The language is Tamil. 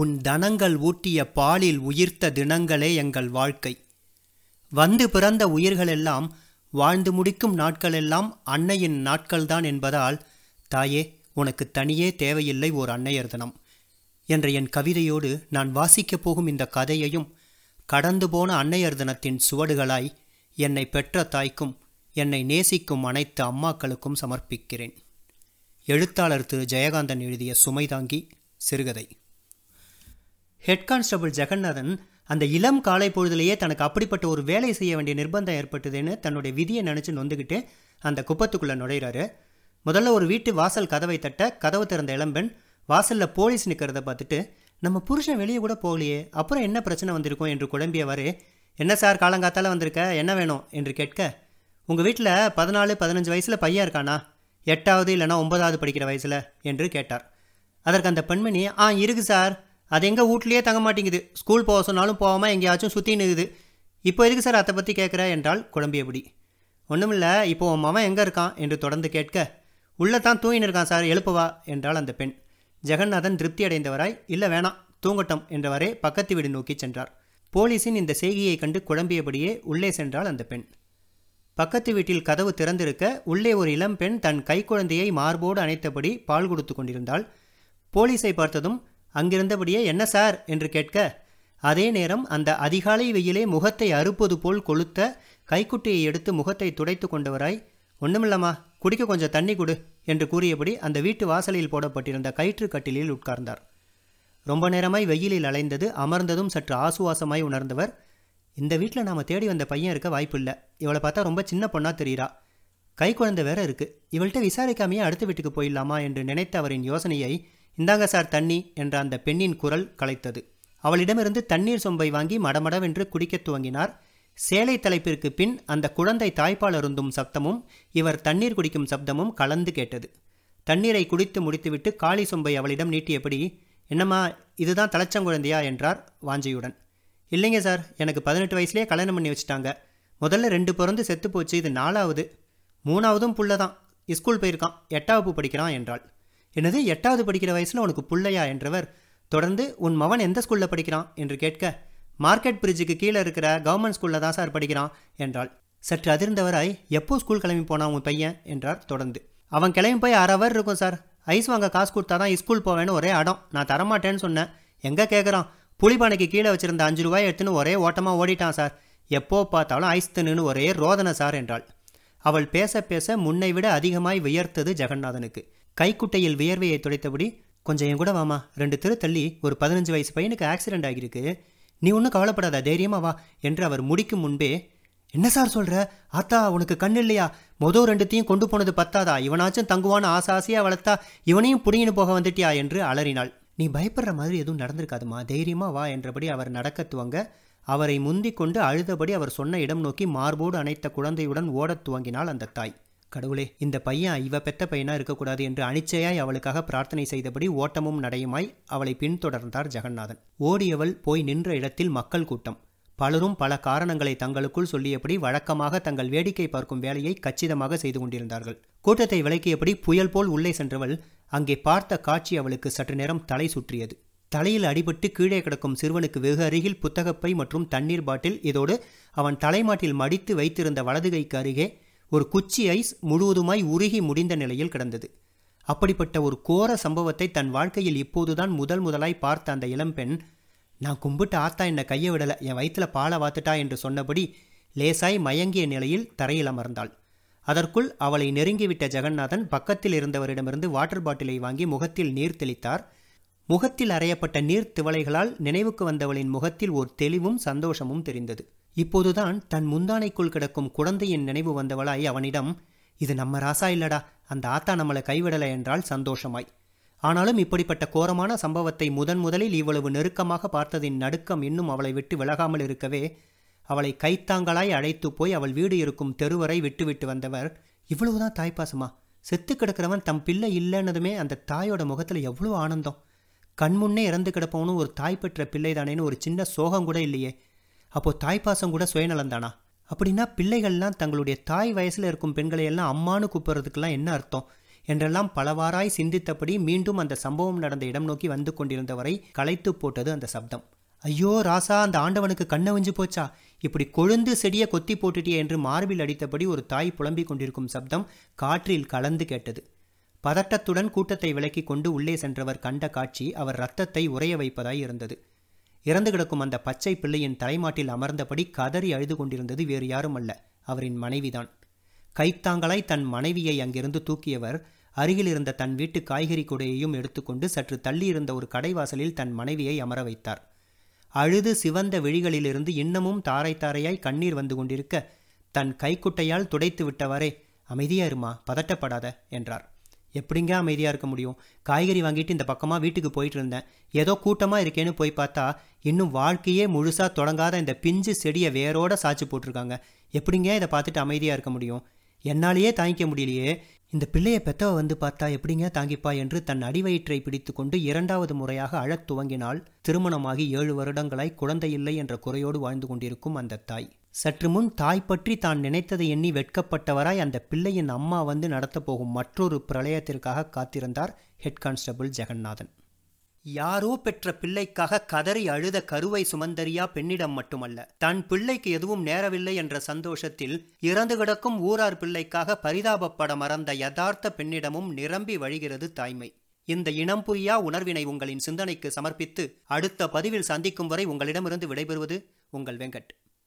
உன் தனங்கள் ஊட்டிய பாலில் உயிர்த்த தினங்களே எங்கள் வாழ்க்கை. வந்து பிறந்த உயிர்களெல்லாம் வாழ்ந்து முடிக்கும் நாட்களெல்லாம் அன்னையின் நாட்கள்தான் என்பதால் தாயே உனக்கு தனியே தேவையில்லை ஓர் அன்னையர் தினம். என்ற என் கவிதையோடு நான் வாசிக்கப் போகும் இந்த கதையையும் கடந்து போன அன்னையர் தினத்தின் சுவடுகளாய் என்னை பெற்ற தாய்க்கும் என்னை நேசிக்கும் அனைத்து அம்மாக்களுக்கும் சமர்ப்பிக்கிறேன். எழுத்தாளர் திரு. ஜெயகாந்தன் எழுதிய சுமைதாங்கி சிறுகதை. ஹெட் கான்ஸ்டபிள் ஜெகநாதன் அந்த இளம் காலை பொழுதுலேயே தனக்கு அப்படிப்பட்ட ஒரு வேலை செய்ய வேண்டிய நிர்பந்தம் ஏற்பட்டதுன்னு தன்னுடைய விதியை நினச்சி நொந்துக்கிட்டு அந்த குப்பத்துக்குள்ளே நுழையிறாரு. முதல்ல ஒரு வீட்டு வாசல் கதவை தட்ட கதவு திறந்த இளம்பெண் வாசலில் போலீஸ் நிற்கிறத பார்த்துட்டு நம்ம புருஷன் வெளியே கூட போகலையே அப்புறம் என்ன பிரச்சனை வந்திருக்கும்? என்று குழம்பியவாறு என்ன சார் காலங்காத்தால வந்திருக்க? என்ன வேணும்? என்று கேட்க உங்கள் வீட்டில் பதினாலு பதினஞ்சு வயசில் பையன் இருக்கானா? எட்டாவது இல்லைனா ஒன்பதாவது படிக்கிற வயசில்? என்று கேட்டார். அதற்கு அந்த பெண்மணி ஆ இருக்கு சார். அது எங்கள் வீட்லேயே தங்க மாட்டேங்குது. ஸ்கூல் போக சொன்னாலும் போகாமல் எங்கேயாச்சும் சுற்றி நிற்குது இப்போ எதுக்கு சார் அதை பற்றி கேட்குற என்றால் குழம்பியபடி ஒன்றுமில்ல இப்போ உன் மவன் எங்கே இருக்கான்? என்று தொடர்ந்து கேட்க உள்ளே தான் தூங்கின்னு இருக்கான் சார் எழுப்புவா என்றாள் அந்த பெண். ஜெகநாதன் திருப்தி அடைந்தவராய் இல்லை வேணாம் தூங்கட்டும் என்றவரே பக்கத்து வீடு நோக்கி சென்றார். போலீஸின் இந்த செய்தியை கண்டு குழம்பியபடியே உள்ளே சென்றாள் அந்த பெண். பக்கத்து வீட்டில் கதவு திறந்திருக்க உள்ளே ஒரு இளம்பெண் தன் கைக்குழந்தையை மார்போடு அணைத்தபடி பால் கொடுத்து கொண்டிருந்தாள். போலீஸை பார்த்ததும் அங்கிருந்தபடியே என்ன சார்? என்று கேட்க அதே நேரம் அந்த அதிகாலை வெயிலே முகத்தை அறுப்பது போல் கொளுத்த கைக்குட்டியை எடுத்து முகத்தை துடைத்து கொண்டவராய் ஒன்றுமில்லம்மா குடிக்க கொஞ்சம் தண்ணி கொடு என்று கூறியபடி அந்த வீட்டு வாசலில் போடப்பட்டிருந்த கயிற்று கட்டிலில் உட்கார்ந்தார். ரொம்ப நேரமாய் வெயிலில் அலைந்தது அமர்ந்ததும் சற்று ஆசுவாசமாய் உணர்ந்தவர் இந்த வீட்டில் நாம் தேடி வந்த பையன் இருக்க வாய்ப்பில்லை. இவளை பார்த்தா ரொம்ப சின்ன பொண்ணா தெரியுறா. கை குழந்தை வேற இருக்கு. இவள்கிட்ட விசாரிக்காமையே அடுத்த வீட்டுக்கு போயிடலாமா? என்று நினைத்த அவரின் யோசனையை இந்தாங்க சார் தண்ணி என்ற அந்த பெண்ணின் குரல் கலைத்தது. அவளிடமிருந்து தண்ணீர் சொம்பை வாங்கி மடமடவென்று குடிக்கத் துவங்கினார். சேலை தலைப்பிற்கு பின் அந்த குழந்தை தாய்ப்பால் அருந்தும் சப்தமும் இவர் தண்ணீர் குடிக்கும் சப்தமும் கலந்து கேட்டது. தண்ணீரை குடித்து முடித்துவிட்டு காளி சொம்பை அவளிடம் நீட்டியபடி என்னம்மா இதுதான் தலைச்சங்குழந்தையா என்றார் வாஞ்சையுடன். இல்லைங்க சார் எனக்கு பதினெட்டு வயசுலேயே கல்யாணம் பண்ணி வச்சுட்டாங்க. முதல்ல ரெண்டு பிறந்து செத்து போச்சு இது நாலாவது. மூணாவதும் புள்ள தான் ஸ்கூல் போயிருக்கான் எட்டாவது படிக்கிறான் என்றாள். என்னது எட்டாவது படிக்கிற வயசில் உனக்கு புள்ளையா என்றவர் தொடர்ந்து உன் மவன் எந்த ஸ்கூலில் படிக்கிறான்? என்று கேட்க மார்க்கெட் பிரிட்ஜுக்கு கீழே இருக்கிற கவர்மெண்ட் ஸ்கூலில் தான் சார் படிக்கிறான் என்றாள். சற்று அதிர்ந்தவராய் எப்போ ஸ்கூல் கிளம்பி போனான் உன் பையன்? என்றார் தொடர்ந்து. அவன் கிளம்பி போய் அரை அவர் இருக்கும் சார் ஐஸ் வாங்க காசு கொடுத்தா தான் ஸ்கூல் போவேன்னு ஒரே அடம். நான் தரமாட்டேன்னு சொன்னேன். எங்கே கேட்குறான் புளிப்பானைக்கு கீழே வச்சிருந்த அஞ்சு ரூபாய் எடுத்துன்னு ஒரே ஓட்டமாக ஓடிட்டான் சார் எப்போ பார்த்தாலும் ஐஸ் தின்னு ஒரே ரோதனை சார் என்றாள். அவள் பேச பேச முன்னை விட அதிகமாய் வியர்த்தது ஜெகநாதனுக்கு. கைக்குட்டையில் வியர்வையை துடைத்தபடி கொஞ்சம் என் கூட வாமா. ரெண்டு தெரு தள்ளி ஒரு பதினஞ்சு வயசு பையனுக்கு ஆக்சிடென்ட் ஆகியிருக்கு. நீ ஒன்றும் கவலைப்படாத தைரியமா வா என்று அவர் முடிக்கும் முன்பே என்ன சார் சொல்கிற ஆத்தா உனக்கு கண் இல்லையா? மொதல் ரெண்டுத்தையும் கொண்டு போனது பத்தாதா? இவனாச்சும் தங்குவான்னு ஆசை ஆசையாக வளர்த்தா இவனையும் புடிங்கின்னு போக வந்துட்டியா? என்று அலறினாள். நீ பயப்படுற மாதிரி எதுவும் நடந்திருக்காதுமா. தைரியமா வா என்றபடி அவர் நடக்க துவங்க அவரை முந்திக் கொண்டு அழுதபடி அவர் சொன்ன இடம் நோக்கி மார்போடு அணைத்த குழந்தையுடன் ஓடத் துவங்கினாள் அந்த தாய். கடவுளே இந்த பையன் இவ பெத்த பையனா இருக்கக்கூடாது என்று அனிச்சையாய் அவளுக்காக பிரார்த்தனை செய்தபடி ஓட்டமும் நடையுமாய் அவளை பின்தொடர்ந்தார் ஜெகநாதன். ஓடியவள் போய் நின்ற இடத்தில் மக்கள் கூட்டம். பலரும் பல காரணங்களை தங்களுக்குள் சொல்லியபடி வழக்கமாக தங்கள் வேடிக்கை பார்க்கும் வேலையை கச்சிதமாக செய்து கொண்டிருந்தார்கள். கூட்டத்தை விளக்கியபடி புயல் போல் உள்ளே சென்றவள் அங்கே பார்த்த காட்சி அவளுக்கு சற்று நேரம் தலை சுற்றியது. தலையில் அடிபட்டு கீழே கிடக்கும் சிறுவனுக்கு வெகு அருகில் புத்தகப்பை மற்றும் தண்ணீர் பாட்டில் இதோடு அவன் தலைமாட்டில் மடித்து வைத்திருந்த வலது கைக்கு அருகே ஒரு குச்சி ஐஸ் முழுவதுமாய் உருகி முடிந்த நிலையில் கிடந்தது. அப்படிப்பட்ட ஒரு கோர சம்பவத்தை தன் வாழ்க்கையில் இப்போதுதான் முதல் முதலாய் பார்த்த அந்த இளம்பெண் நான் கும்பிட்டு ஆத்தா என்னை கையை விடலை என் வயிற்றுல பாலை வாத்துட்டா என்று சொன்னபடி லேசாய் மயங்கிய நிலையில் தரையில் அமர்ந்தாள். அதற்குள் அவளை நெருங்கிவிட்ட ஜெகநாதன் பக்கத்தில் இருந்தவரிடமிருந்து வாட்டர் பாட்டிலை வாங்கி முகத்தில் நீர் தெளித்தார். முகத்தில் அறையப்பட்ட நீர் திவளைகளால் நினைவுக்கு வந்தவளின் முகத்தில் ஓர் தெளிவும் சந்தோஷமும் தெரிந்தது. இப்போதுதான் தன் முந்தானைக்குள் கிடக்கும் குழந்தையின் நினைவு வந்தவளாய் அவனிடம் இது நம்ம ராசா இல்லடா அந்த ஆத்தா நம்மளை கைவிடலை என்றால் சந்தோஷமாய். ஆனாலும் இப்படிப்பட்ட கோரமான சம்பவத்தை முதன் முதலில் இவ்வளவு நெருக்கமாக பார்த்ததின் நடுக்கம் இன்னும் அவளை விட்டு விலகாமல் இருக்கவே அவளை கைத்தாங்களாய் அழைத்து போய் அவள் வீடு இருக்கும் தெருவரை விட்டுவிட்டு வந்தவர் இவ்வளவுதான் தாய்ப்பாசமா செத்து கிடக்கிறவன் தம் பிள்ளை இல்லைன்னதுமே அந்த தாயோட முகத்தில் எவ்வளோ ஆனந்தம்? கண்முன்னே இறந்து கிடப்பவனும் ஒரு தாய் பெற்ற பிள்ளை தானேன்னு ஒரு சின்ன சோகம் கூட இல்லையே. அப்போ தாய்ப்பாசம் கூட சுயநலந்தானா அப்படின்னா பிள்ளைகள்லாம் தங்களுடைய தாய் வயசில் இருக்கும் பெண்களை எல்லாம் அம்மானு கூப்பிட்றதுக்கெல்லாம் என்ன அர்த்தம்? என்றெல்லாம் பலவாறாய் சிந்தித்தபடி மீண்டும் அந்த சம்பவம் நடந்த இடம் நோக்கி வந்து கொண்டிருந்தவரை களைத்து போட்டது அந்த சப்தம். ஐயோ ராசா அந்த ஆண்டவனுக்கு கண்ணவிஞ்சு போச்சா? இப்படி கொழுந்து செடியை கொத்தி போட்டுட்டியே என்று மார்பில் அடித்தபடி ஒரு தாய் புலம்பிக் கொண்டிருக்கும் சப்தம் காற்றில் கலந்து கேட்டது. பதட்டத்துடன் கூட்டத்தை விலக்கிக் கொண்டு உள்ளே சென்றவர் கண்ட காட்சி அவர் ரத்தத்தை உறைய வைப்பதாய் இருந்தது. இறந்து கிடக்கும் அந்த பச்சை பிள்ளையின் தலைமாட்டில் அமர்ந்தபடி கதறி அழுது கொண்டிருந்தது வேறு யாரும் அல்ல அவரின் மனைவிதான். கைத்தாங்களாய் தன் மனைவியை அங்கிருந்து தூக்கியவர் அருகில் இருந்த தன் வீட்டு காய்கறி குடையையும் எடுத்துக்கொண்டு சற்று தள்ளியிருந்த ஒரு கடைவாசலில் தன் மனைவியை அமர வைத்தார். அழுது சிவந்த விழிகளிலிருந்து இன்னமும் தாரை தாரையாய் கண்ணீர் வந்து கொண்டிருக்க தன் கைக்குட்டையால் துடைத்து விட்டவாறே அமைதியா இருமா? பதட்டப்படாத என்றார். எப்படிங்க அமைதியாக இருக்க முடியும்? காய்கறி வாங்கிட்டு இந்த பக்கமாக வீட்டுக்கு போயிட்டு இருந்தேன். ஏதோ கூட்டமாக இருக்கேன்னு போய் பார்த்தா இன்னும் வாழ்க்கையே முழுசாக தொடங்காத இந்த பிஞ்சு செடியை வேரோட சாய்ச்சி போட்டிருக்காங்க. எப்படிங்க இதை பார்த்துட்டு அமைதியாக இருக்க முடியும்? என்னாலேயே தாங்கிக்க முடியலையே. இந்த பிள்ளையை பெத்தவ வந்து பார்த்தா எப்படிங்க தாங்கிப்பா என்று தன் அடிவயிற்றை பிடித்து கொண்டு இரண்டாவது முறையாக அழத் துவங்கினால் திருமணமாகி ஏழு வருடங்களாய் குழந்தை இல்லை என்ற குறையோடு வாழ்ந்து கொண்டிருக்கும் அந்த தாய். சற்று முன் தாய் பற்றி தான் நினைத்ததை எண்ணி வெட்கப்பட்டவராய் அந்த பிள்ளையின் அம்மா வந்து நடத்தப்போகும் மற்றொரு பிரளயத்திற்காக காத்திருந்தார் ஹெட் கான்ஸ்டபிள் ஜெகநாதன். யாரோ பெற்ற பிள்ளைக்காக கதறி அழுத கருவை சுமந்தரியா பெண்ணிடம் மட்டுமல்ல தன் பிள்ளைக்கு எதுவும் நேரவில்லை என்ற சந்தோஷத்தில் இறந்து கிடக்கும் ஊரார் பிள்ளைக்காக பரிதாபப்பட மறந்த யதார்த்த பெண்ணிடமும் நிரம்பி வழிகிறது தாய்மை. இந்த இனம் புரியா உணர்வினை உங்களின் சிந்தனைக்கு சமர்ப்பித்து அடுத்த பதிவில் சந்திக்கும் வரை உங்களிடமிருந்து விடைபெறுவது உங்கள் வெங்கட்.